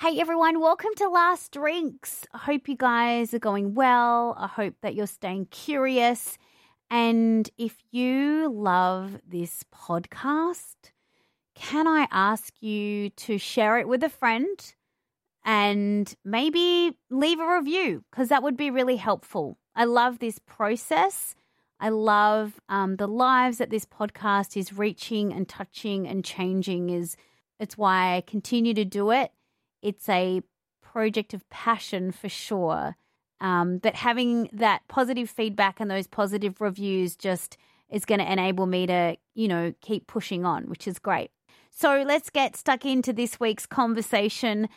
Hey everyone, welcome to Last Drinks. I hope you guys are going well. I hope that you're staying curious. And if you love this podcast, can I ask you to share it with a friend and maybe leave a review? Because that would be really helpful. I love this process. I love um, the lives that this podcast is reaching and touching and changing. Is it's why I continue to do it it's a project of passion for sure. Um, but having that positive feedback and those positive reviews just is going to enable me to, you know, keep pushing on, which is great. So let's get stuck into this week's conversation.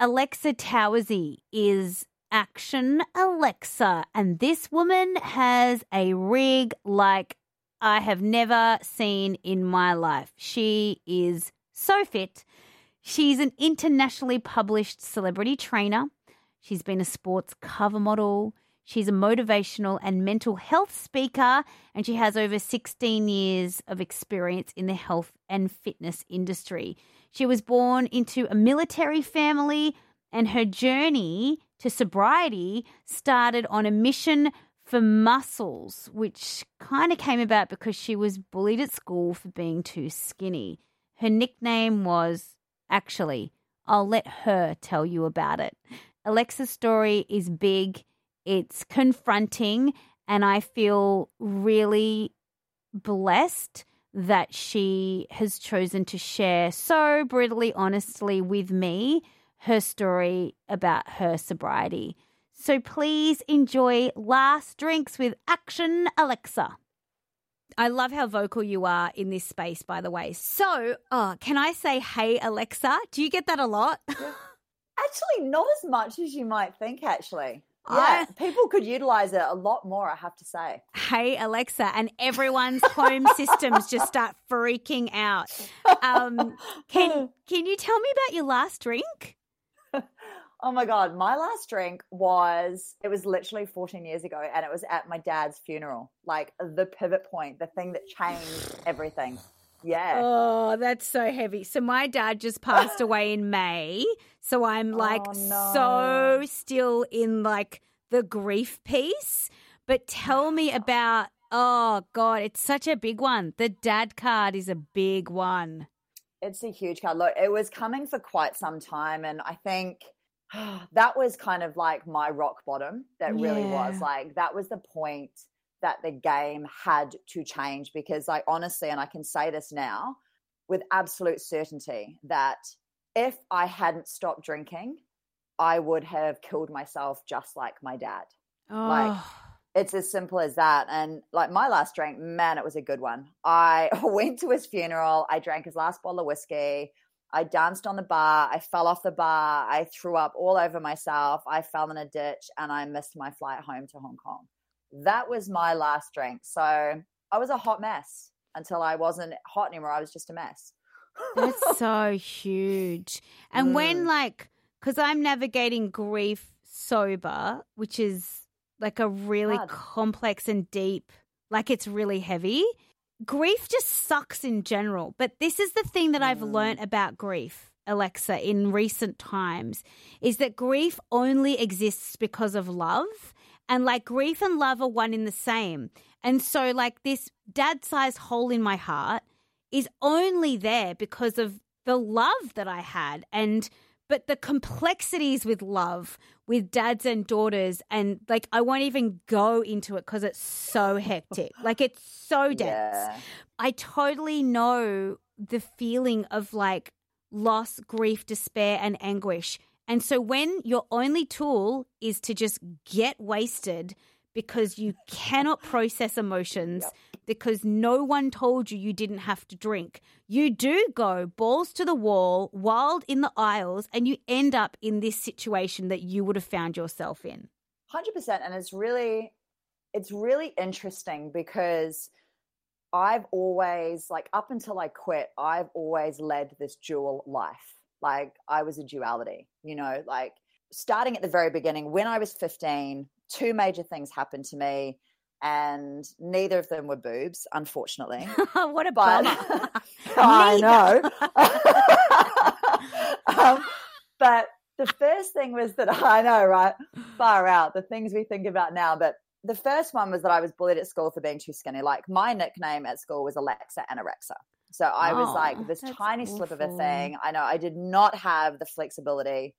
Alexa Towersey is Action Alexa, and this woman has a rig like I have never seen in my life. She is so fit. She's an internationally published celebrity trainer. She's been a sports cover model. She's a motivational and mental health speaker, and she has over 16 years of experience in the health and fitness industry. She was born into a military family, and her journey to sobriety started on a mission for muscles, which kind of came about because she was bullied at school for being too skinny. Her nickname was Actually, I'll let her tell you about it. Alexa's story is big, it's confronting, and I feel really blessed that she has chosen to share so brutally honestly with me her story about her sobriety. So please enjoy Last Drinks with Action Alexa. I love how vocal you are in this space, by the way. So, oh, can I say, hey, Alexa? Do you get that a lot? Actually, not as much as you might think, actually. Yeah, I, people could utilize it a lot more, I have to say. Hey, Alexa, and everyone's home systems just start freaking out. Um, can, can you tell me about your last drink? Oh my God. My last drink was, it was literally 14 years ago and it was at my dad's funeral. Like the pivot point, the thing that changed everything. Yeah. Oh, that's so heavy. So my dad just passed away in May. So I'm oh, like oh, no. so still in like the grief piece. But tell me about, oh God, it's such a big one. The dad card is a big one. It's a huge card. Look, it was coming for quite some time. And I think that was kind of like my rock bottom. That really was like, that was the point that the game had to change because I honestly, and I can say this now with absolute certainty, that if I hadn't stopped drinking, I would have killed myself just like my dad. Oh. Like, it's as simple as that. And like my last drink, man, it was a good one. I went to his funeral. I drank his last bottle of whiskey. I danced on the bar. I fell off the bar. I threw up all over myself. I fell in a ditch and I missed my flight home to Hong Kong. That was my last drink. So I was a hot mess until I wasn't hot anymore. I was just a mess. That's so huge. And mm. when, like, because I'm navigating grief sober, which is like a really Hard. complex and deep, like, it's really heavy grief just sucks in general. But this is the thing that I've mm. learned about grief, Alexa, in recent times is that grief only exists because of love. And like grief and love are one in the same. And so, like, this dad sized hole in my heart is only there because of the love that I had. And but the complexities with love with dads and daughters and like I won't even go into it because it's so hectic. Like it's so dense. Yeah. I totally know the feeling of like loss, grief, despair, and anguish. And so when your only tool is to just get wasted because you cannot process emotions because no one told you you didn't have to drink. You do go balls to the wall, wild in the aisles, and you end up in this situation that you would have found yourself in. 100% and it's really it's really interesting because I've always like up until I quit, I've always led this dual life. Like I was a duality, you know, like starting at the very beginning when I was 15, two major things happened to me and neither of them were boobs, unfortunately. what a But bummer. I know. um, but the first thing was that I know, right? Far out the things we think about now. But the first one was that I was bullied at school for being too skinny. Like my nickname at school was Alexa Anorexa. So I was Oh, like this that's tiny slip of a thing. I know I did not have the flexibility,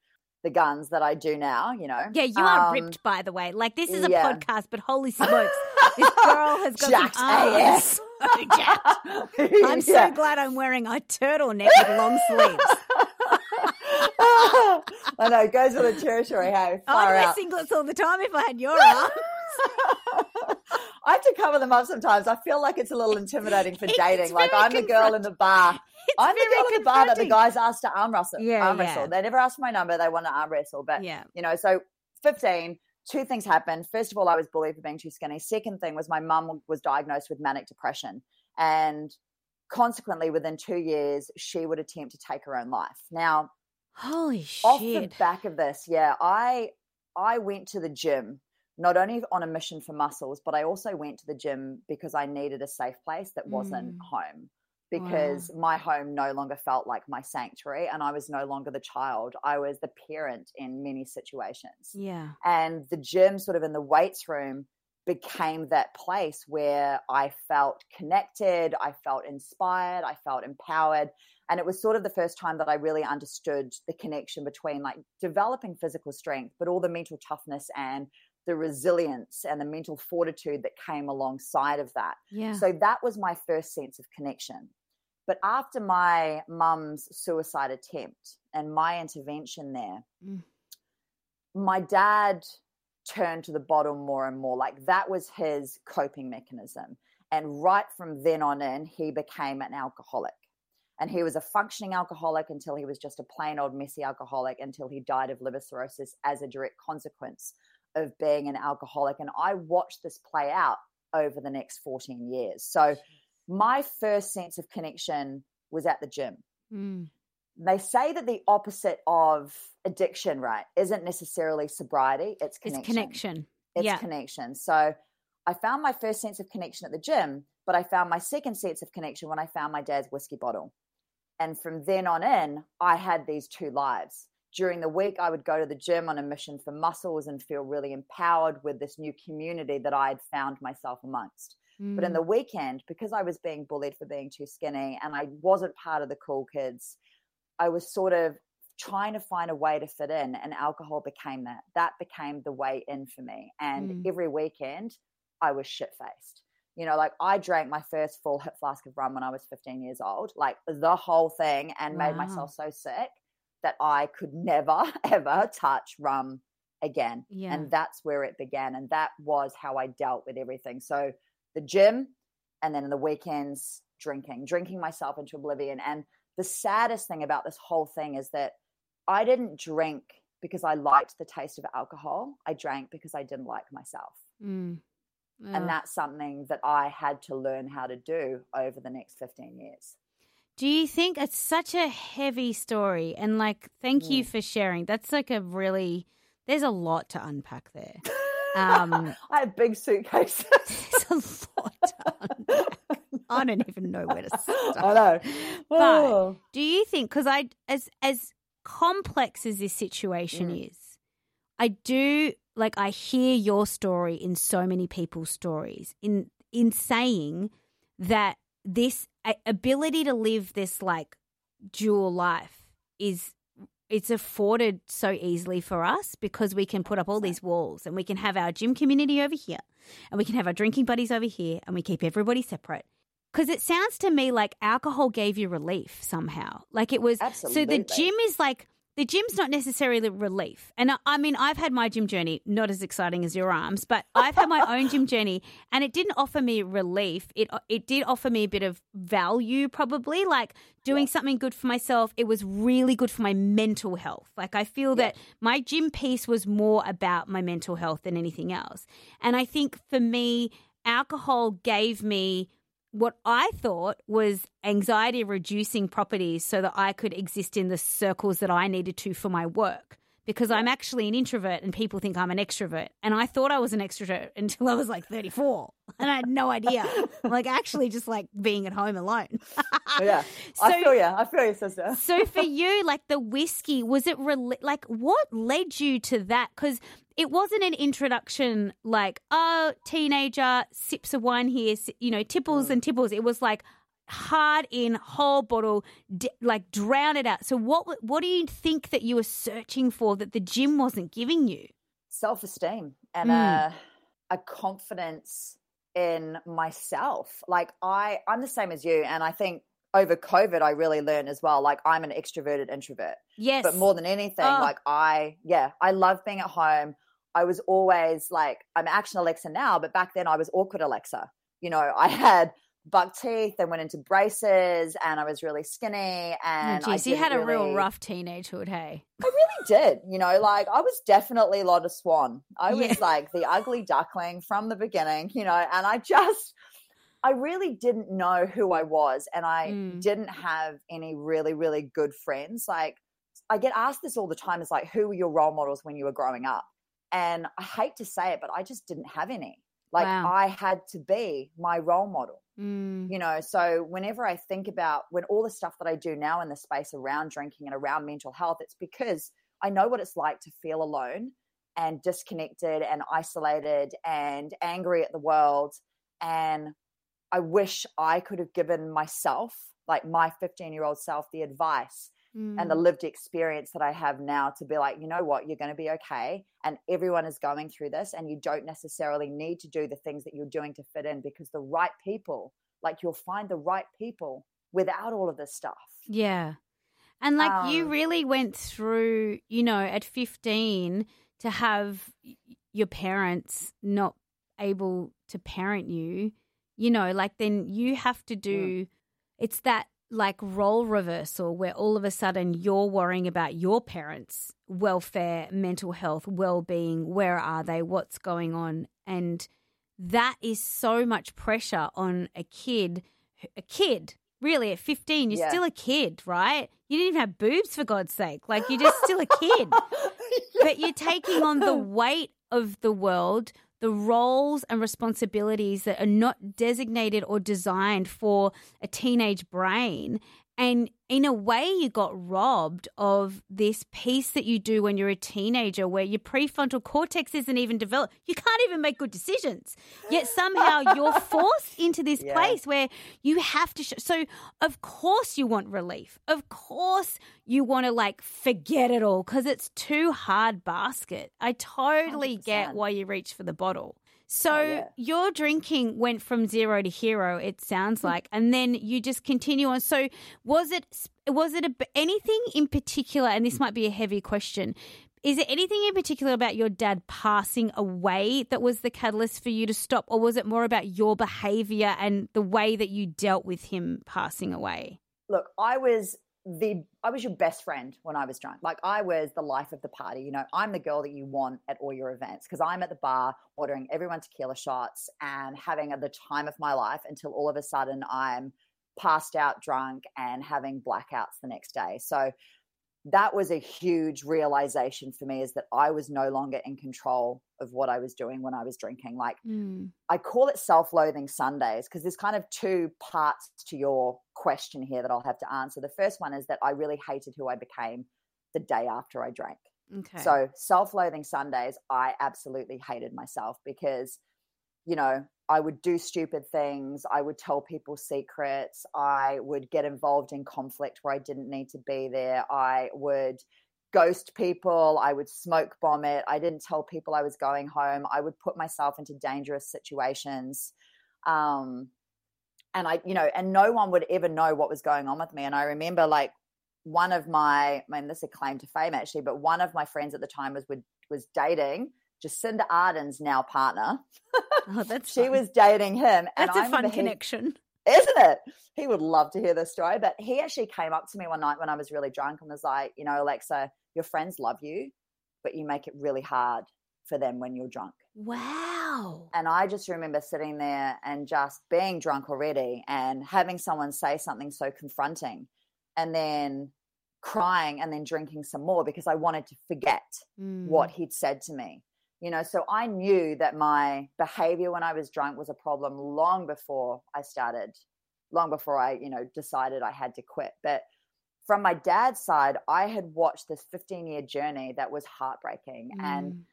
the guns that I do now, you know. Yeah, you are Um, ripped, by the way. Like this is a yeah. podcast, but holy smokes, this girl has got Jacked some. So jacked. I'm so Yeah. glad I'm wearing a turtleneck with long sleeves. I know, it goes with the territory, hey. I'd wear out. singlets all the time if I had your arms. I have to cover them up sometimes. I feel like it's a little intimidating for dating. Like I'm the girl in the bar. I'm the girl in the bar that the guys asked to arm wrestle. Yeah, arm yeah. wrestle. They never asked for my number. They want to arm wrestle. But Yeah. you know, so 15, two things happened. First of all, I was bullied for being too skinny. Second thing was my mum was diagnosed with manic depression, and consequently, within two years, she would attempt to take her own life. Now, Holy off the back of this, yeah, I I went to the gym not only on a mission for muscles, but I also went to the gym because I needed a safe place that wasn't Mm. home. Because my home no longer felt like my sanctuary, and I was no longer the child. I was the parent in many situations. Yeah. And the gym, sort of in the weights room, became that place where I felt connected, I felt inspired, I felt empowered. And it was sort of the first time that I really understood the connection between like developing physical strength, but all the mental toughness and the resilience and the mental fortitude that came alongside of that. Yeah. So that was my first sense of connection. But after my mum's suicide attempt and my intervention there, Mm. my dad turned to the bottle more and more. Like that was his coping mechanism. And right from then on in, he became an alcoholic. And he was a functioning alcoholic until he was just a plain old messy alcoholic until he died of liver cirrhosis as a direct consequence of being an alcoholic. And I watched this play out over the next 14 years. So my first sense of connection was at the gym. Mm. They say that the opposite of addiction, right, isn't necessarily sobriety, it's connection. It's connection. It's yeah. connection. So I found my first sense of connection at the gym, but I found my second sense of connection when I found my dad's whiskey bottle. And from then on in, I had these two lives. During the week, I would go to the gym on a mission for muscles and feel really empowered with this new community that I had found myself amongst. But in Mm. the weekend, because I was being bullied for being too skinny and I wasn't part of the cool kids, I was sort of trying to find a way to fit in, and alcohol became that. That became the way in for me. And Mm. every weekend, I was shit faced. You know, like I drank my first full hip flask of rum when I was 15 years old, like the whole thing, and made myself so sick that I could never, ever touch rum again. Yeah. And that's where it began. And that was how I dealt with everything. So the gym, and then the weekends, drinking, drinking myself into oblivion. And the saddest thing about this whole thing is that I didn't drink because I liked the taste of alcohol. I drank because I didn't like myself. Mm. And that's something that I had to learn how to do over the next 15 years. Do you think it's such a heavy story? And like, thank you Mm. for sharing. That's like a really, there's a lot to unpack there. Um, I have big suitcases. There's a lot to unpack. I don't even know where to start. I know. But Oh. do you think because I as as complex as this situation Mm. is, I do like I hear your story in so many people's stories in in saying that this ability to live this like dual life is it's afforded so easily for us because we can put up all these walls and we can have our gym community over here and we can have our drinking buddies over here and we keep everybody separate. Because it sounds to me like alcohol gave you relief somehow. Like it was. So the gym is like the gym's not necessarily relief. And I, I mean, I've had my gym journey, not as exciting as your arms, but I've had my own gym journey, and it didn't offer me relief. It it did offer me a bit of value, probably, like doing yeah. something good for myself. It was really good for my mental health. Like I feel yeah. that my gym piece was more about my mental health than anything else. And I think for me, alcohol gave me what I thought was anxiety reducing properties so that I could exist in the circles that I needed to for my work. Because I'm actually an introvert and people think I'm an extrovert. And I thought I was an extrovert until I was like 34 and I had no idea. like actually just like being at home alone. Oh, yeah. So, I feel you. I feel you, sister. so for you, like the whiskey, was it re- like what led you to that? Because it wasn't an introduction like, oh, teenager, sips of wine here, you know, tipples mm. and tipples. It was like hard in, whole bottle, d- like drown it out. So what what do you think that you were searching for that the gym wasn't giving you? Self esteem and mm. a, a confidence in myself. Like I, I'm the same as you, and I think over COVID, I really learned as well. Like I'm an extroverted introvert. Yes. But more than anything, oh. like I, yeah, I love being at home. I was always like, I'm action Alexa now, but back then I was awkward Alexa. You know, I had buck teeth and went into braces and I was really skinny oh, and oh, geez, you had a real rough teenagehood, hey. I really did. You know, like I was definitely Lotta Swan. I yeah. was like the ugly duckling from the beginning, you know, and I just I really didn't know who I was and I mm. didn't have any really, really good friends. Like I get asked this all the time is like, who were your role models when you were growing up? And I hate to say it, but I just didn't have any. Like wow. I had to be my role model. Mm. You know, so whenever I think about when all the stuff that I do now in the space around drinking and around mental health, it's because I know what it's like to feel alone and disconnected and isolated and angry at the world. And I wish I could have given myself, like my 15 year old self, the advice mm. and the mm. lived experience that I have now to be like, you know what, you're going to be okay. And everyone is going through this, and you don't necessarily need to do the things that you're doing to fit in because the right people, like you'll find the right people without all of this stuff. Yeah. And like um, you really went through, you know, at 15 to have your parents not able to parent you, you know, like then you have to do mm. it's that like role reversal where all of a sudden you're worrying about your parents' welfare, mental health, well being, where are they, what's going on. And that is so much pressure on a kid, a kid, really at 15, you're yeah. still a kid, right? You didn't even have boobs for God's sake. Like you're just still a kid. yeah. But you're taking on the weight of the world the roles and responsibilities that are not designated or designed for a teenage brain. And in a way, you got robbed of this piece that you do when you're a teenager where your prefrontal cortex isn't even developed. You can't even make good decisions. Yet somehow you're forced into this yeah. place where you have to. Sh- so, of course, you want relief. Of course, you want to like forget it all because it's too hard basket. I totally 100%. get why you reach for the bottle. So oh, yeah. your drinking went from zero to hero. It sounds like, and then you just continue on. So was it was it a, anything in particular? And this might be a heavy question. Is there anything in particular about your dad passing away that was the catalyst for you to stop, or was it more about your behavior and the way that you dealt with him passing away? Look, I was the I was your best friend when I was drunk. Like I was the life of the party. You know, I'm the girl that you want at all your events because I'm at the bar ordering everyone tequila shots and having the time of my life until all of a sudden I'm passed out drunk and having blackouts the next day. So that was a huge realization for me is that I was no longer in control of what I was doing when I was drinking. Like mm. I call it self-loathing Sundays because there's kind of two parts to your question here that I'll have to answer. The first one is that I really hated who I became the day after I drank. Okay. So self-loathing Sundays, I absolutely hated myself because you know, I would do stupid things. I would tell people secrets. I would get involved in conflict where I didn't need to be there. I would ghost people. I would smoke bomb it. I didn't tell people I was going home. I would put myself into dangerous situations. Um, and I, you know, and no one would ever know what was going on with me. And I remember like one of my, I mean, this is a claim to fame actually, but one of my friends at the time was was dating Jacinda Ardern's now partner. Oh, that's she fun. was dating him. and That's a fun he- connection. isn't it? He would love to hear this story. But he actually came up to me one night when I was really drunk and was like, you know, Alexa, your friends love you, but you make it really hard for them when you're drunk. Wow. And I just remember sitting there and just being drunk already and having someone say something so confronting and then crying and then drinking some more because I wanted to forget Mm. what he'd said to me. You know, so I knew that my behavior when I was drunk was a problem long before I started, long before I, you know, decided I had to quit. But from my dad's side, I had watched this 15 year journey that was heartbreaking. And Mm.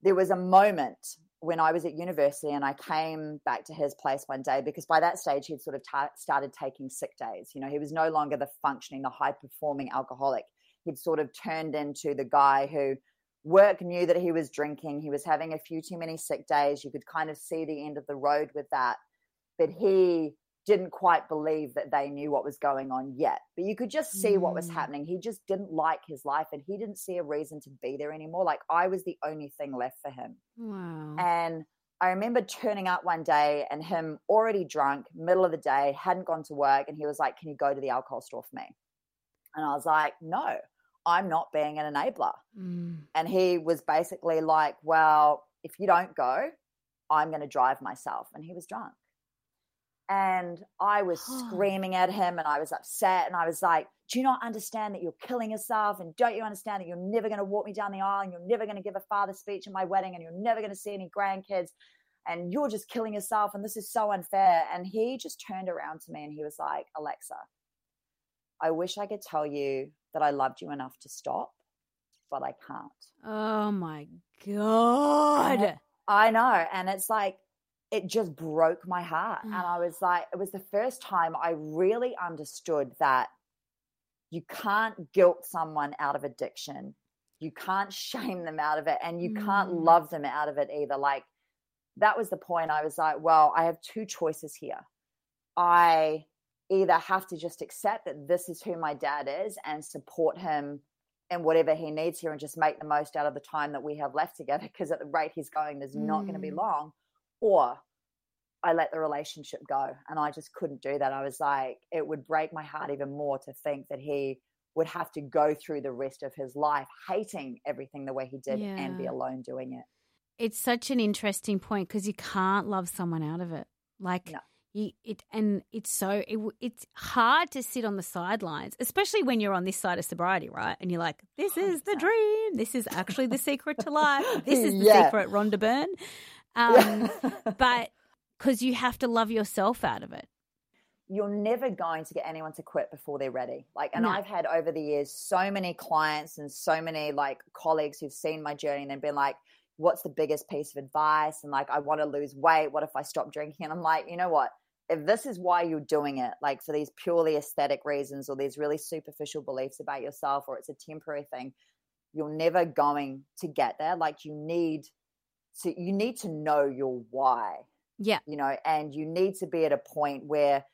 there was a moment when I was at university and I came back to his place one day because by that stage he'd sort of ta- started taking sick days. You know, he was no longer the functioning, the high performing alcoholic. He'd sort of turned into the guy who work knew that he was drinking. He was having a few too many sick days. You could kind of see the end of the road with that. But he didn't quite believe that they knew what was going on yet. But you could just see what was Mm. happening. He just didn't like his life and he didn't see a reason to be there anymore. Like I was the only thing left for him. Wow. And I remember turning up one day and him already drunk, middle of the day, hadn't gone to work. And he was like, Can you go to the alcohol store for me? And I was like, No, I'm not being an enabler. Mm. And he was basically like, Well, if you don't go, I'm going to drive myself. And he was drunk. And I was screaming at him and I was upset. And I was like, Do you not understand that you're killing yourself? And don't you understand that you're never going to walk me down the aisle and you're never going to give a father speech at my wedding and you're never going to see any grandkids and you're just killing yourself and this is so unfair. And he just turned around to me and he was like, Alexa, I wish I could tell you that I loved you enough to stop, but I can't. Oh my God. I know. And it's like, it just broke my heart. And. I was like, it was the first time I really understood that you can't guilt someone out of addiction. You can't shame them out of it. And you can't Mm. love them out of it either. Like, that was the point. I was like, well, I have two choices here. I either have to just accept that this is who my dad is and support him in whatever he needs here and just make the most out of the time that we have left together because at the rate he's going there's not going to be Mm. long or I let the relationship go and I just couldn't do that I was like it would break my heart even more to think that he would have to go through the rest of his life hating everything the way he did and be alone doing it It's such an interesting point because you can't love someone out of it. Like, No. You, it, and it's so, it, it's hard to sit on the sidelines, especially when you're on this side of sobriety, right? And you're like, this is the dream. This is actually the secret to life. This is the Yeah. secret, Rhonda Byrne. Um, but because you have to love yourself out of it. you're never going to get anyone to quit before they're ready. Like, and No. I've had over the years so many clients and so many like colleagues who've seen my journey and they've been like, what's the biggest piece of advice? And like, I want to lose weight. What if I stop drinking? And I'm like, you know what? If this is why you're doing it, like for these purely aesthetic reasons or these really superficial beliefs about yourself, or it's a temporary thing, you're never going to get there. Like, you need to, you need to know your why Yeah. you know, and you need to be at a point where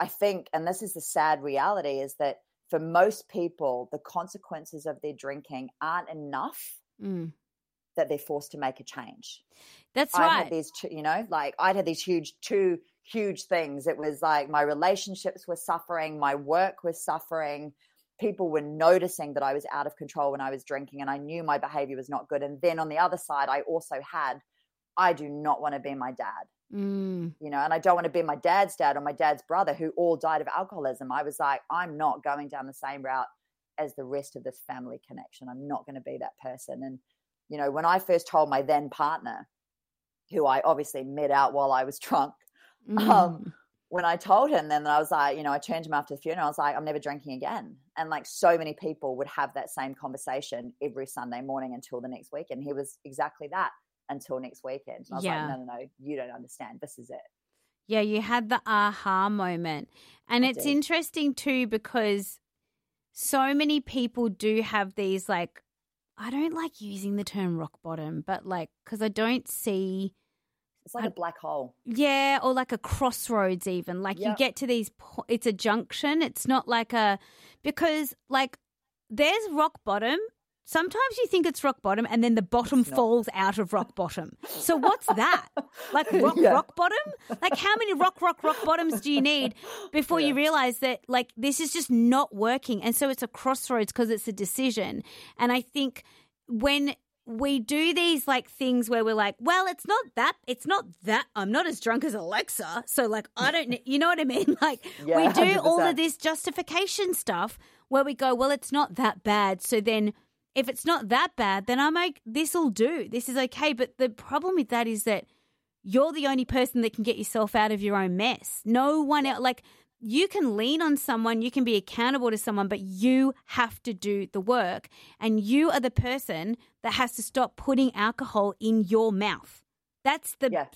I think, and this is the sad reality, is that for most people, the consequences of their drinking aren't enough Mm. that they're forced to make a change. That's I right. had these, two, you know, like I'd had these huge, two huge things. It was like my relationships were suffering, my work was suffering. People were noticing that I was out of control when I was drinking, and I knew my behavior was not good. And then on the other side, I also had, I do not want to be my dad Mm. you know, and I don't want to be my dad's dad or my dad's brother who all died of alcoholism. I was like, I'm not going down the same route as the rest of this family connection. I'm not going to be that person. And, you know, when I first told my then partner, who I obviously met out while I was drunk, Mm. um, when I told him, then I was like, you know, I turned him after the funeral. I was like, I'm never drinking again. And like so many people would have that same conversation every Sunday morning until the next week. And he was exactly that until next weekend. And I was Yeah. like, no, no, no, you don't understand. This is it. Yeah, you had the aha moment. And I it's did. interesting too because so many people do have these like I don't like using the term rock bottom, but like cuz I don't see It's like a black hole. Yeah, or like a crossroads, even. Like you get to these, po- it's a junction. It's not like a, because like there's rock bottom. Sometimes you think it's rock bottom and then the bottom falls out of rock bottom. So what's that? Like rock, Yeah. rock bottom? Like how many rock, rock, rock bottoms do you need before you realize that like this is just not working? And so it's a crossroads because it's a decision. And I think when we do these like things where we're like, well, it's not that, it's not that. I'm not as drunk as Alexa, so like I don't, you know what I mean? Like we Yeah, do all of this justification stuff where we go, well, it's not that bad. So then, if it's not that bad, then I'm like, this will do. This is okay. But the problem with that is that you're the only person that can get yourself out of your own mess. No one else, like, you can lean on someone, you can be accountable to someone, but you have to do the work. And you are the person that has to stop putting alcohol in your mouth. That's the Yeah.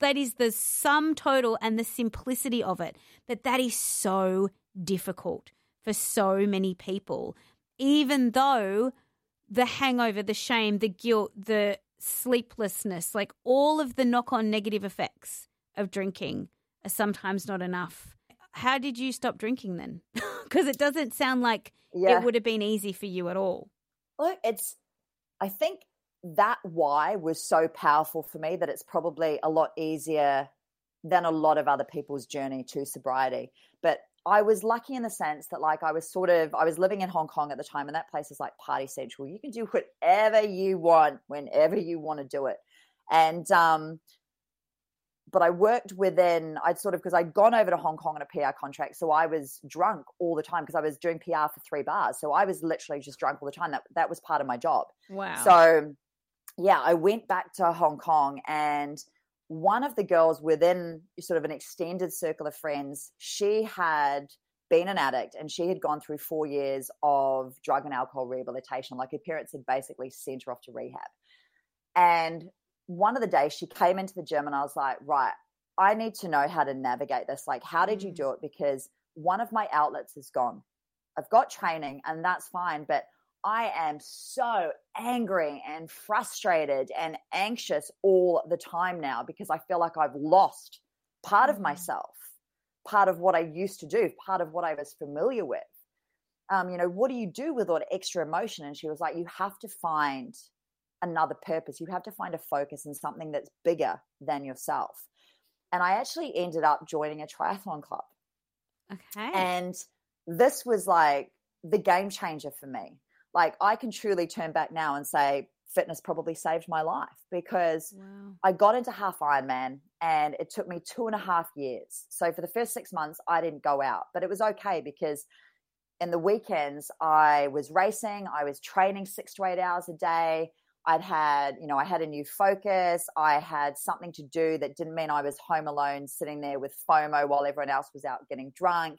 that is the sum total and the simplicity of it. But that is so difficult for so many people. Even though the hangover, the shame, the guilt, the sleeplessness, like all of the knock on negative effects of drinking are sometimes not enough. How did you stop drinking then? Because it doesn't sound like Yeah. it would have been easy for you at all. Look, it's, I think that why was so powerful for me that it's probably a lot easier than a lot of other people's journey to sobriety. But I was lucky in the sense that, like, I was sort of, I was living in Hong Kong at the time, and that place is like party central. You can do whatever you want whenever you want to do it. And, um, but I worked within, I'd sort of, because I'd gone over to Hong Kong on a PR contract. So I was drunk all the time because I was doing PR for three bars. So I was literally just drunk all the time. That, that was part of my job. Wow. So, yeah, I went back to Hong Kong, and one of the girls within sort of an extended circle of friends, she had been an addict and she had gone through four years of drug and alcohol rehabilitation. Like her parents had basically sent her off to rehab. And one of the days she came into the gym, and I was like, right, I need to know how to navigate this. Like, how did you Mm. do it? Because one of my outlets is gone. I've got training, and that's fine, but I am so angry and frustrated and anxious all the time now because I feel like I've lost part of Mm. myself, part of what I used to do, part of what I was familiar with. Um, you know, what do you do with all the extra emotion? And she was like, you have to find another purpose. You have to find a focus in something that's bigger than yourself. And I actually ended up joining a triathlon club. okay. And this was like the game changer for me. Like I can truly turn back now and say fitness probably saved my life because wow. I got into half Ironman and it took me two and a half years. So for the first six months, I didn't go out, but it was okay because in the weekends, I was racing, I was training six to eight hours a day. I'd had, you know, I had a new focus. I had something to do that didn't mean I was home alone sitting there with FOMO while everyone else was out getting drunk.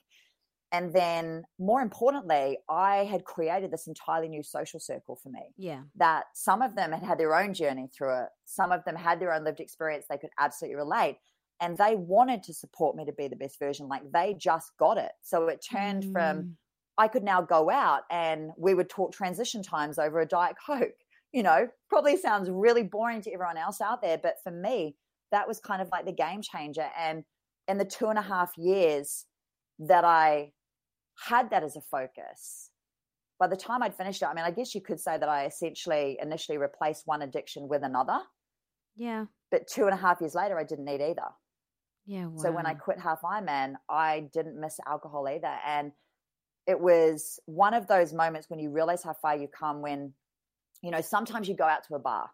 And then, more importantly, I had created this entirely new social circle for me Yeah. that some of them had had their own journey through it. Some of them had their own lived experience. They could absolutely relate. And they wanted to support me to be the best version. Like they just got it. So it turned from Mm. I could now go out and we would talk transition times over a Diet Coke. You know, probably sounds really boring to everyone else out there. But for me, that was kind of like the game changer. And in the two and a half years that I had that as a focus, by the time I'd finished it, I mean, I guess you could say that I essentially initially replaced one addiction with another. Yeah. But two and a half years later, I didn't need either. Yeah. Wow. So when I quit Half Ironman, I didn't miss alcohol either. And it was one of those moments when you realize how far you come when, you know, sometimes you go out to a bar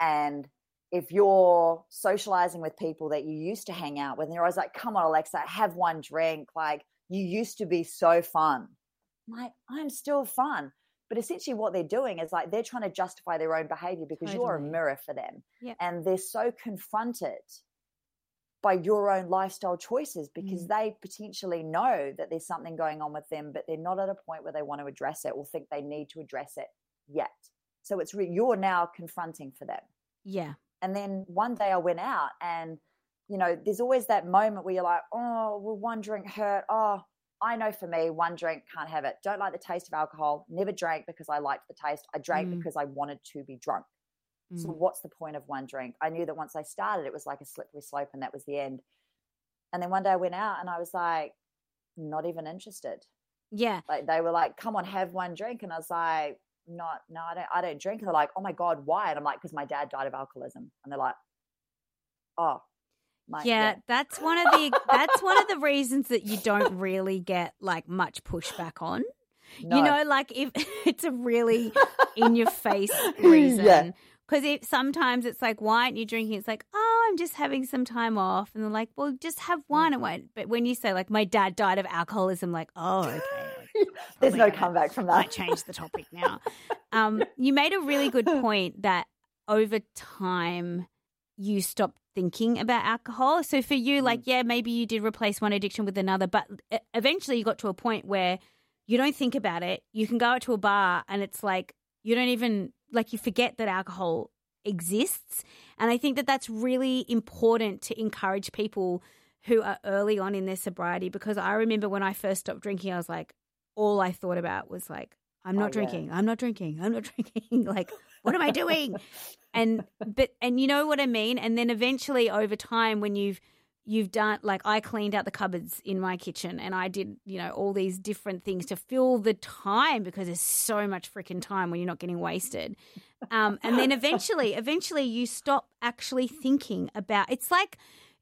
and if you're socializing with people that you used to hang out with and you're always like, come on, Alexa, have one drink. Like you used to be so fun. I'm like, I'm still fun. But essentially what they're doing is like they're trying to justify their own behavior because you're a mirror for them. And they're so confronted by your own lifestyle choices because mm. they potentially know that there's something going on with them, but they're not at a point where they want to address it or think they need to address it yet. So it's re- you're now confronting for them. yeah. And then one day I went out and, you know, there's always that moment where you're like, oh, well, one drink hurt. Oh, I know for me, one drink can't have it. Don't like the taste of alcohol. Never drank because I liked the taste. I drank Mm. because I wanted to be drunk. So what's the point of one drink? I knew that once I started, it was like a slippery slope and that was the end. And then one day I went out and I was like, not even interested. Yeah. Like they were like, come on, have one drink. And I was like, not, no, I don't, I don't drink. And they're like, oh my God, why? And I'm like, because my dad died of alcoholism. And they're like, oh, my, yeah, that's one of the that's one of the reasons that you don't really get like much pushback on. No. You know, like if it's a really in your face reason. Yeah. Because it sometimes it's like, why aren't you drinking? It's like, oh, I'm just having some time off, and they're like, well, just have one. Mm. And won't. But when you say like, my dad died of alcoholism, like, oh, okay. There's no comeback from that. change the topic now. Um, you made a really good point that over time you stopped thinking about alcohol. So for you, like, yeah, maybe you did replace one addiction with another, but eventually you got to a point where you don't think about it. You can go out to a bar and it's like you don't even like you forget that alcohol exists. And I think that that's really important to encourage people who are early on in their sobriety because I remember when I first stopped drinking, I was like, all I thought about was like, I'm Oh, not yeah. drinking. I'm not drinking. I'm not drinking. like, what am I doing? and but and you know what I mean. And then eventually, over time, when you've you've done like I cleaned out the cupboards in my kitchen, and I did you know all these different things to fill the time because there's so much freaking time when you're not getting wasted. Um, and then eventually, eventually, you stop actually thinking about. It's like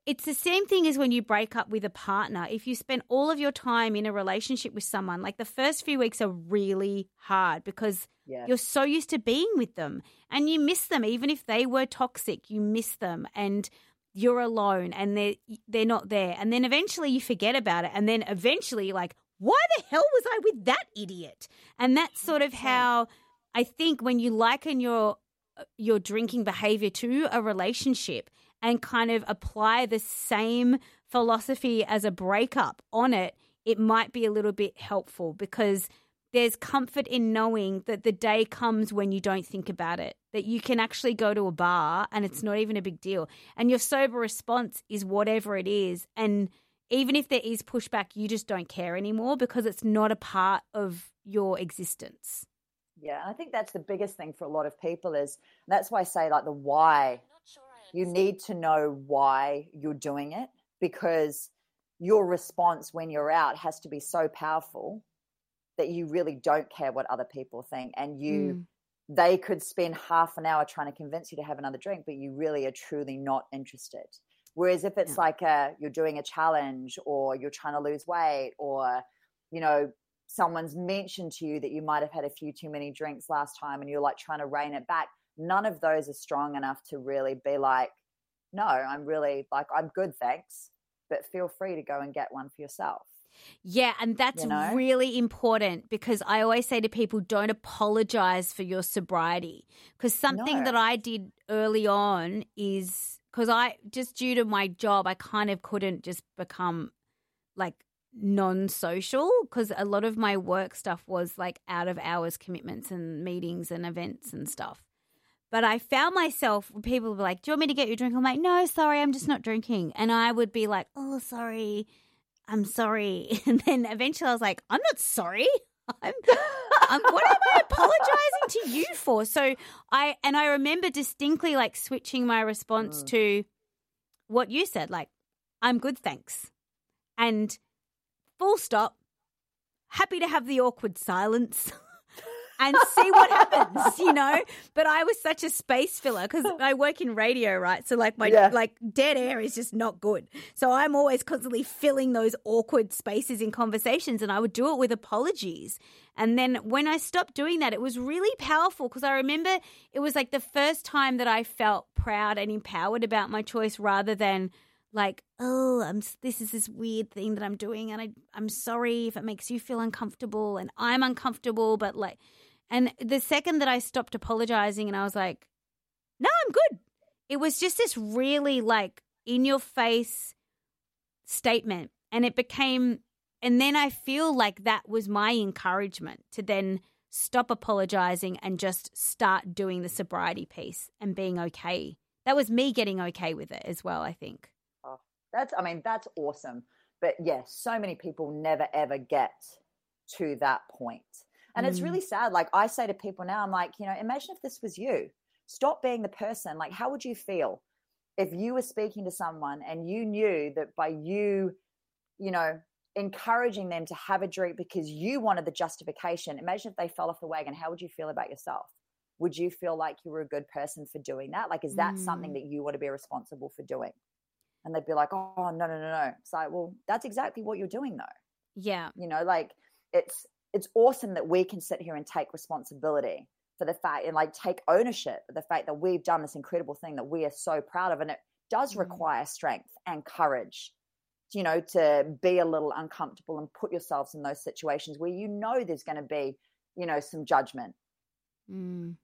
it's the same thing as when you break up with a partner. If you spend all of your time in a relationship with someone, like the first few weeks are really hard because Yeah. you're so used to being with them and you miss them. Even if they were toxic, you miss them and you're alone and they're, they're not there. And then eventually you forget about it. And then eventually you're like, why the hell was I with that idiot? And that's sort of how I think when you liken your uh, your drinking behavior to a relationship and kind of apply the same philosophy as a breakup on it, it might be a little bit helpful because there's comfort in knowing that the day comes when you don't think about it, that you can actually go to a bar and it's not even a big deal. And your sober response is whatever it is. And even if there is pushback, you just don't care anymore because it's not a part of your existence. Yeah, I think that's the biggest thing for a lot of people is that's why I say like the why. You need to know why you're doing it because your response when you're out has to be so powerful that you really don't care what other people think and you hmm. they could spend half an hour trying to convince you to have another drink but you really are truly not interested whereas if it's Yeah. like a you're doing a challenge or you're trying to lose weight or you know someone's mentioned to you that you might have had a few too many drinks last time and you're like trying to rein it back none of those are strong enough to really be like no i'm really like i'm good thanks but feel free to go and get one for yourself Yeah, and that's You know? really important because I always say to people don't apologize for your sobriety. Because something No. that I did early on is because I just due to my job, I kind of couldn't just become like non social because a lot of my work stuff was like out of hours commitments and meetings and events and stuff. But I found myself, people would be like, Do you want me to get you a drink? I'm like, No, sorry, I'm just not drinking. And I would be like, Oh, sorry. I'm sorry. And then eventually I was like, I'm not sorry. I'm, I'm what am I apologizing to you for? So I and I remember distinctly like switching my response Mm. to what you said, like, I'm good, thanks. And full stop. Happy to have the awkward silence. And see what happens, you know. But I was such a space filler because I work in radio, right? So like my Yeah. like dead air is just not good. So I'm always constantly filling those awkward spaces in conversations, and I would do it with apologies. And then when I stopped doing that, it was really powerful because I remember it was like the first time that I felt proud and empowered about my choice rather than like, oh, I'm this is this weird thing that I'm doing and I I'm sorry if it makes you feel uncomfortable and I'm uncomfortable, but like and the second that I stopped apologizing and I was like, no, I'm good. It was just this really like in your face statement and it became and then I feel like that was my encouragement to then stop apologizing and just start doing the sobriety piece and being okay. That was me getting okay with it as well, I think. Oh, that's, I mean, that's awesome. But yes, so many people never ever get to that point. And it's Mm. really sad. Like I say to people now, I'm like, you know, imagine if this was you. stop being the person. Like, how would you feel if you were speaking to someone and you knew that by you, you know, encouraging them to have a drink because you wanted the justification? Imagine if they fell off the wagon. How would you feel about yourself? Would you feel like you were a good person for doing that? Like, is that mm. something that you want to be responsible for doing? And they'd be like, oh, no, no, no, no. It's like, well, that's exactly what you're doing, though. Yeah. You know, like it's it's awesome that we can sit here and take responsibility for the fact and like take ownership of the fact that we've done this incredible thing that we are so proud of and it does mm. require strength and courage you know to be a little uncomfortable and put yourselves in those situations where you know there's going to be you know some judgment mm.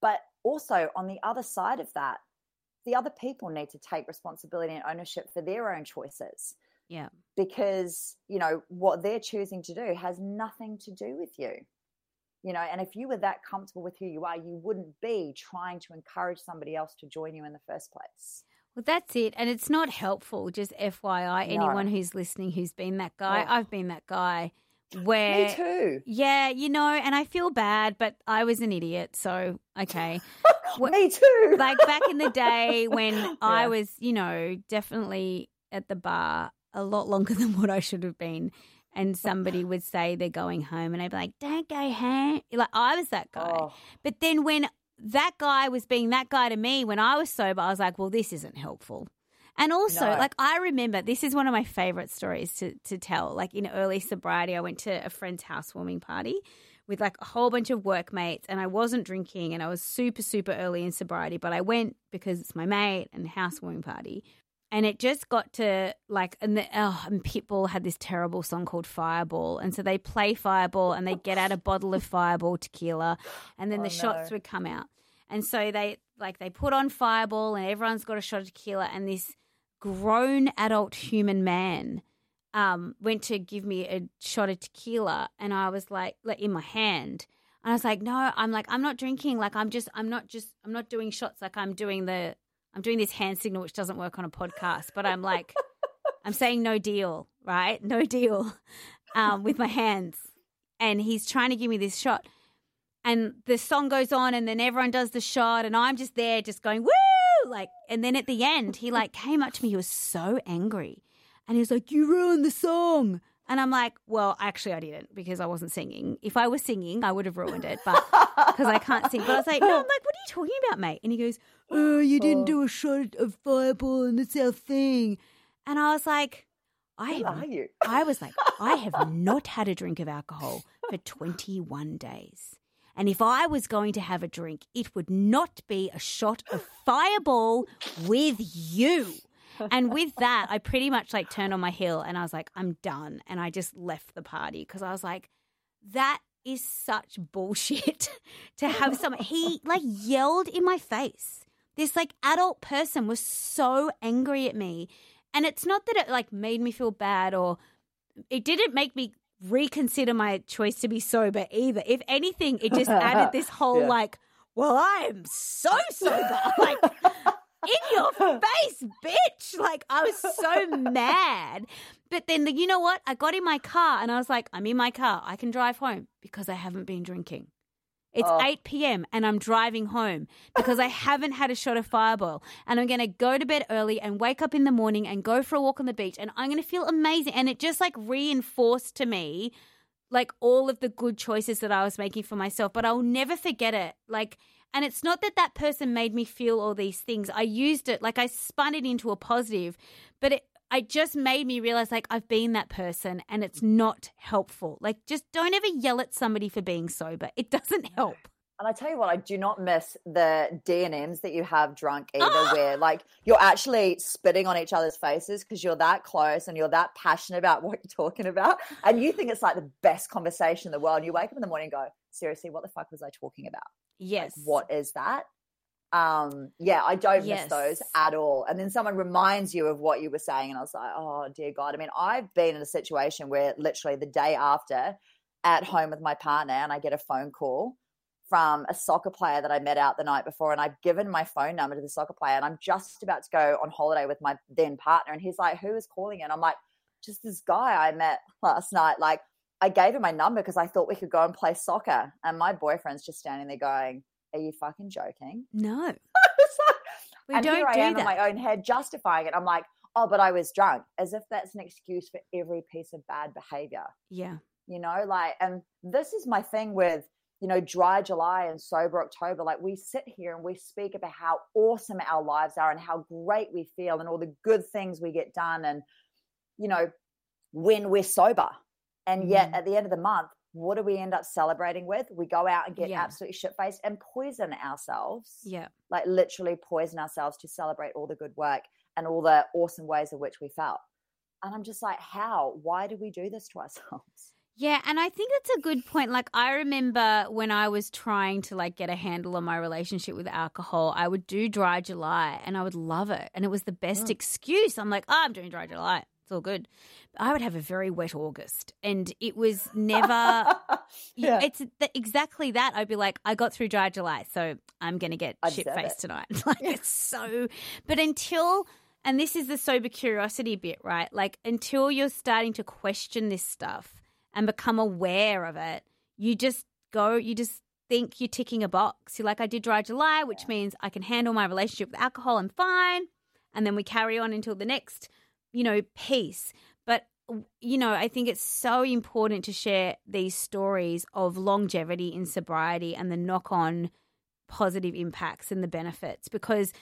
but also on the other side of that the other people need to take responsibility and ownership for their own choices yeah. because you know what they're choosing to do has nothing to do with you. You know and if you were that comfortable with who you are you wouldn't be trying to encourage somebody else to join you in the first place. Well that's it and it's not helpful just fyi no. anyone who's listening who's been that guy. Oh. i've been that guy where me too. Yeah you know and i feel bad but i was an idiot so okay. Me too. Like back in the day when yeah. i was you know definitely at the bar a lot longer than what i should have been and somebody would say they're going home and I'd be like, don't go home. Like I was that guy. Oh. But then when that guy was being that guy to me when I was sober, I was like, well, this isn't helpful. And also, no. like I remember, this is one of my favorite stories to to tell. Like in early sobriety, I went to a friend's housewarming party with like a whole bunch of workmates, and I wasn't drinking, and I was super super early in sobriety, but I went because it's my mate and housewarming party and it just got to like and, the, oh, and Pitbull had this terrible song called Fireball, and so they play Fireball and they get out a bottle of Fireball tequila, and then oh, the shots would come out, and so they like they put on Fireball, and everyone's got a shot of tequila, and this grown adult human man um, went to give me a shot of tequila, and I was like, like in my hand. And I was like, no, I'm like, I'm not drinking. Like, I'm just, I'm not just, I'm not doing shots. Like, I'm doing the I'm doing this hand signal, which doesn't work on a podcast, but I'm like, I'm saying no deal, right? No deal um, with my hands. And he's trying to give me this shot. And the song goes on, and then everyone does the shot, and I'm just there, just going, woo! Like, and then at the end, he like came up to me. He was so angry. And he was like, You ruined the song. And I'm like, well, actually, I didn't because I wasn't singing. If I was singing, I would have ruined it, but because I can't sing. But I was like, no, I'm like, what you talking about, mate? And he goes, oh, you didn't oh. do a shot of fireball and it's our thing. And I was like, I have, are you? I was like, I have not had a drink of alcohol for 21 days. And if I was going to have a drink, it would not be a shot of fireball with you and with that, I pretty much like turned on my heel and I was like, I'm done. And I just left the party because I was like, that is such bullshit to have some. He like yelled in my face. This like adult person was so angry at me. And it's not that it like made me feel bad or it didn't make me reconsider my choice to be sober either. If anything, it just added this whole yeah. like, well, I am so sober. Like, in your face, bitch. Like, I was so mad. But then, the, you know what? I got in my car and I was like, I'm in my car. I can drive home because I haven't been drinking. It's oh. 8 p.m. and I'm driving home because I haven't had a shot of fireball. And I'm going to go to bed early and wake up in the morning and go for a walk on the beach. And I'm going to feel amazing. And it just like reinforced to me like all of the good choices that I was making for myself. But I'll never forget it. Like, and it's not that that person made me feel all these things. I used it, like I spun it into a positive, but it, it just made me realize like I've been that person and it's not helpful. Like just don't ever yell at somebody for being sober. It doesn't help. And I tell you what, I do not miss the D and M's that you have drunk either, ah! where like you're actually spitting on each other's faces because you're that close and you're that passionate about what you're talking about, and you think it's like the best conversation in the world. And you wake up in the morning and go, "Seriously, what the fuck was I talking about?" Yes. Like, what is that? Um, yeah, I don't yes. miss those at all. And then someone reminds you of what you were saying, and I was like, oh dear God. I mean, I've been in a situation where literally the day after, at home with my partner, and I get a phone call from a soccer player that I met out the night before, and I've given my phone number to the soccer player, and I'm just about to go on holiday with my then partner, and he's like, "Who is calling?" And I'm like, "Just this guy I met last night." Like, I gave him my number because I thought we could go and play soccer. And my boyfriend's just standing there going, are you fucking joking? No. Like- We and don't here I do am that. in my own head justifying it. I'm like, oh, but I was drunk, as if that's an excuse for every piece of bad behavior. yeah. You know, like, and this is my thing with, you know, dry July and sober October. Like, we sit here and we speak about how awesome our lives are and how great we feel and all the good things we get done. And, you know, when we're sober. And yet Mhm. at the end of the month, what do we end up celebrating with? We go out and get Yeah. absolutely shit faced and poison ourselves Yeah. like literally poison ourselves to celebrate all the good work and all the awesome ways in which we felt. And I'm just like, how? Why do we do this to ourselves? Yeah, and I think that's a good point. Like I remember when I was trying to like get a handle on my relationship with alcohol, I would do dry July and I would love it. And it was the best Mm. excuse. I'm like, "Oh, I'm doing dry July. It's all good." I would have a very wet August and it was never yeah. It's th- exactly that. I'd be like, I got through dry July, so I'm going to get shit faced tonight. like, it's so. But until, and this is the sober curiosity bit, right? Like, until you're starting to question this stuff and become aware of it, you just go, you just think you're ticking a box. You're like, I did dry July, which means I can handle my relationship with alcohol, I'm fine. And then we carry on until the next, you know, peace. But you know, I think it's so important to share these stories of longevity in sobriety and the knock on positive impacts and the benefits because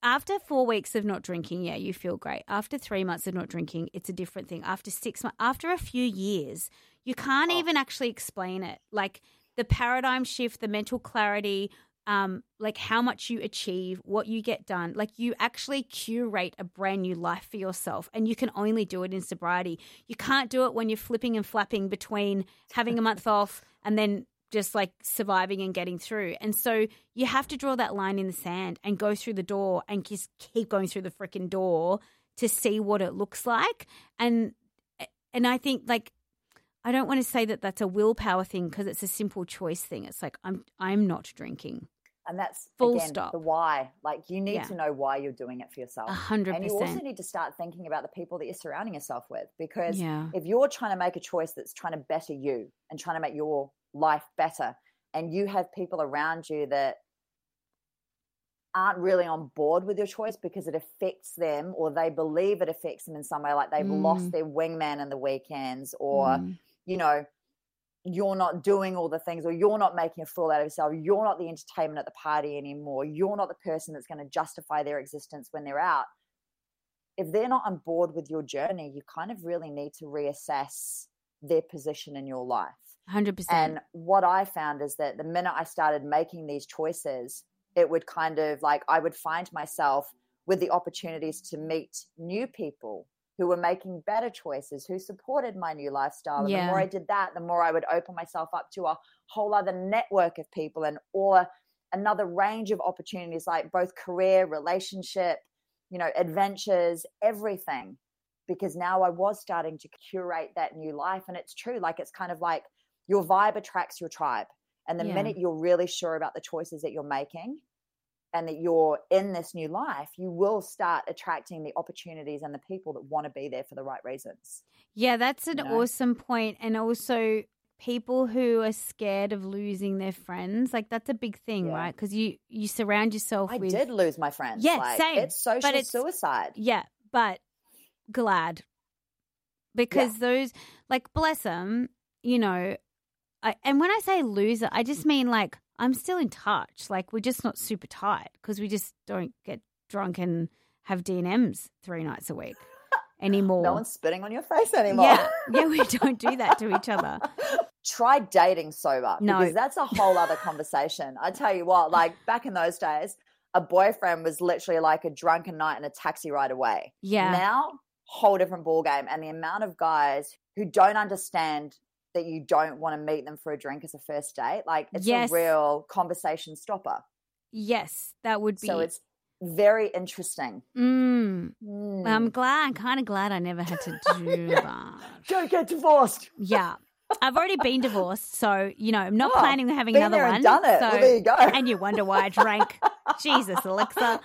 after four weeks of not drinking, yeah, you feel great. After three months of not drinking, it's a different thing. After six months, after a few years, you can't Oh. even actually explain it. Like the paradigm shift, the mental clarity, um, like how much you achieve, what you get done. Like you actually curate a brand new life for yourself, and you can only do it in sobriety. You can't do it when you're flipping and flapping between having a month off and then just like surviving and getting through. And so you have to draw that line in the sand and go through the door and just keep going through the freaking door to see what it looks like. And and I think like I don't want to say that that's a willpower thing because it's a simple choice thing. It's like I'm I'm not drinking. And that's Full again, stop. the why. Like you need Yeah. to know why you're doing it for yourself. A hundred And you also need to start thinking about the people that you're surrounding yourself with. Because Yeah. if you're trying to make a choice that's trying to better you and trying to make your life better, and you have people around you that aren't really on board with your choice because it affects them or they believe it affects them in some way, like they've Mm. lost their wingman in the weekends or Mm. you know, you're not doing all the things, or you're not making a fool out of yourself, you're not the entertainment at the party anymore, you're not the person that's going to justify their existence when they're out. If they're not on board with your journey, you kind of really need to reassess their position in your life. Hundred percent. And what I found is that the minute I started making these choices, it would kind of like I would find myself with the opportunities to meet new people who were making better choices, who supported my new lifestyle. And Yeah. the more I did that, the more I would open myself up to a whole other network of people and or another range of opportunities like both career, relationship, you know, adventures, everything. Because now I was starting to curate that new life. And it's true. Like it's kind of like your vibe attracts your tribe. And the Yeah. minute you're really sure about the choices that you're making and that you're in this new life, you will start attracting the opportunities and the people that want to be there for the right reasons. Yeah, that's an you know? awesome point. And also, people who are scared of losing their friends, like that's a big thing, Yeah. right? Because you you surround yourself with I with did lose my friends. Yeah, like, same. It's social But it's- suicide. Yeah, but glad because those, like, bless them, you know. I, and when I say loser, I just mean like I'm still in touch. Like we're just not super tight because we just don't get drunk and have D and M's three nights a week anymore. No one's spitting on your face anymore. yeah, yeah, we don't do that to each other. Try dating sober No. because that's a whole other conversation. I tell you what, like back in those days, a boyfriend was literally like a drunken night and a taxi ride away. Yeah, Now, whole different ball game, and the amount of guys who don't understand that you don't want to meet them for a drink as a first date, like it's Yes. a real conversation stopper. yes, that would be. So it's very interesting. Mm, Mm. I'm glad. I'm kind of glad I never had to do that. Don't get divorced. Yeah. I've already been divorced, so you know I'm not Oh, planning on having another there one. and done it. So, well, there you go. and you wonder why I drank. Jesus, Alexa.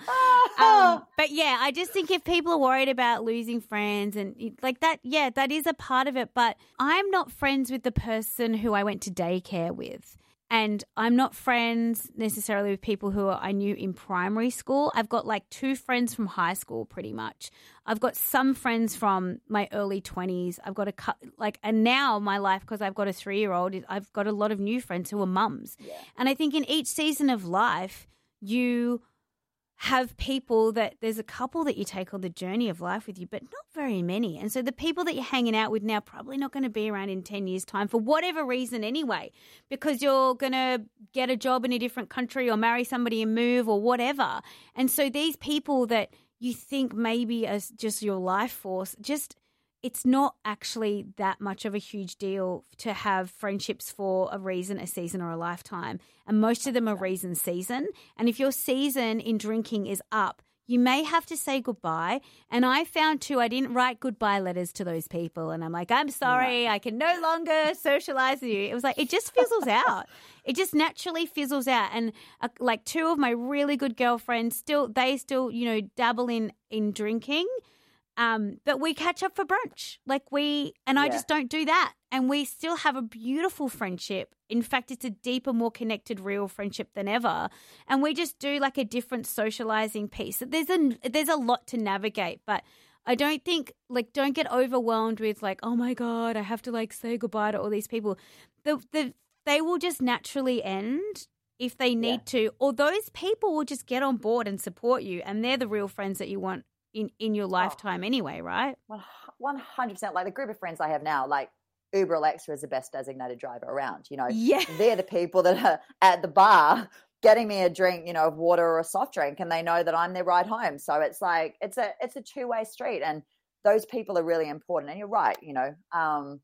Um, but yeah, I just think if people are worried about losing friends and like that, yeah, that is a part of it. But I'm not friends with the person who I went to daycare with. And I'm not friends necessarily with people who I knew in primary school. I've got like two friends from high school, pretty much. I've got some friends from my early 20s. I've got a like, and now my life, because I've got a three year old, I've got a lot of new friends who are mums. Yeah. And I think in each season of life, you have people that there's a couple that you take on the journey of life with you, but not very many. And so the people that you're hanging out with now probably not going to be around in 10 years' time for whatever reason anyway, because you're going to get a job in a different country or marry somebody and move or whatever. And so these people that you think maybe as just your life force, just it's not actually that much of a huge deal to have friendships for a reason, a season, or a lifetime. And most of them are reason season. And if your season in drinking is up, you may have to say goodbye. And I found too, I didn't write goodbye letters to those people. And I'm like, I'm sorry, I can no longer socialize with you. It was like, it just fizzles out. It just naturally fizzles out. And uh, like two of my really good girlfriends still, they still, you know, dabble in, in drinking. Um, but we catch up for brunch. Like we, and I just don't do that. And we still have a beautiful friendship. In fact, it's a deeper, more connected, real friendship than ever. And we just do like a different socializing piece. There's a there's a lot to navigate, but I don't think like don't get overwhelmed with like, oh my god, I have to like say goodbye to all these people. The the they will just naturally end if they need yeah. to, or those people will just get on board and support you, and they're the real friends that you want in in your oh. lifetime oh, anyway, right? One hundred percent. Like the group of friends I have now, like Uber Alexa is the best designated driver around. You know, yeah. they're the people that are at the bar getting me a drink, you know, of water or a soft drink, and they know that I'm their ride home. So it's like it's a it's a two way street, and those people are really important. And you're right, you know, um,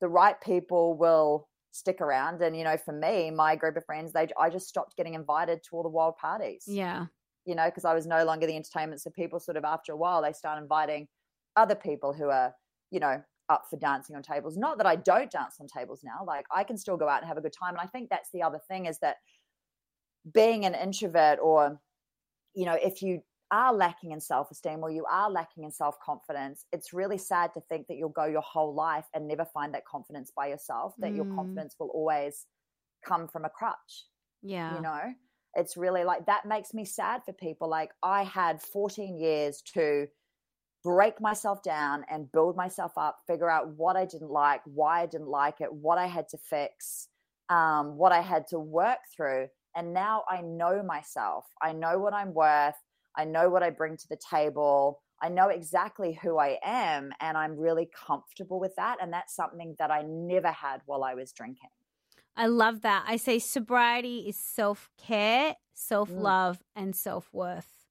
the right people will stick around. And you know, for me, my group of friends, they I just stopped getting invited to all the wild parties. Yeah, you know, because I was no longer the entertainment. So people sort of after a while they start inviting other people who are, you know, up for dancing on tables. Not that I don't dance on tables now. Like I can still go out and have a good time. And I think that's the other thing is that being an introvert or, you know, if you are lacking in self esteem or you are lacking in self confidence, it's really sad to think that you'll go your whole life and never find that confidence by yourself, that mm. your confidence will always come from a crutch. Yeah. You know? It's really like that makes me sad for people. Like I had 14 years to break myself down and build myself up, figure out what I didn't like, why I didn't like it, what I had to fix, um, what I had to work through. And now I know myself. I know what I'm worth. I know what I bring to the table. I know exactly who I am, and I'm really comfortable with that. And that's something that I never had while I was drinking. I love that. I say sobriety is self care, self love, mm. and self worth,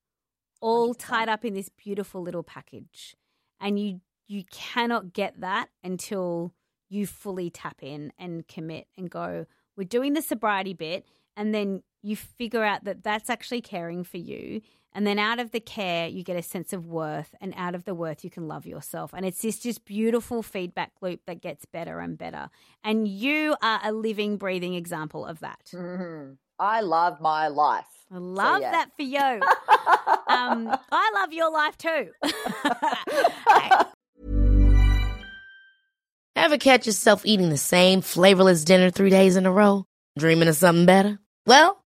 all 100%. tied up in this beautiful little package. And you you cannot get that until you fully tap in and commit and go. We're doing the sobriety bit, and then you figure out that that's actually caring for you and then out of the care, you get a sense of worth. And out of the worth, you can love yourself. And it's this just beautiful feedback loop that gets better and better. And you are a living, breathing example of that. Mm-hmm. I love my life. I love so, yeah. that for you. um, I love your life too. Ever catch yourself eating the same flavorless dinner three days in a row? Dreaming of something better? Well,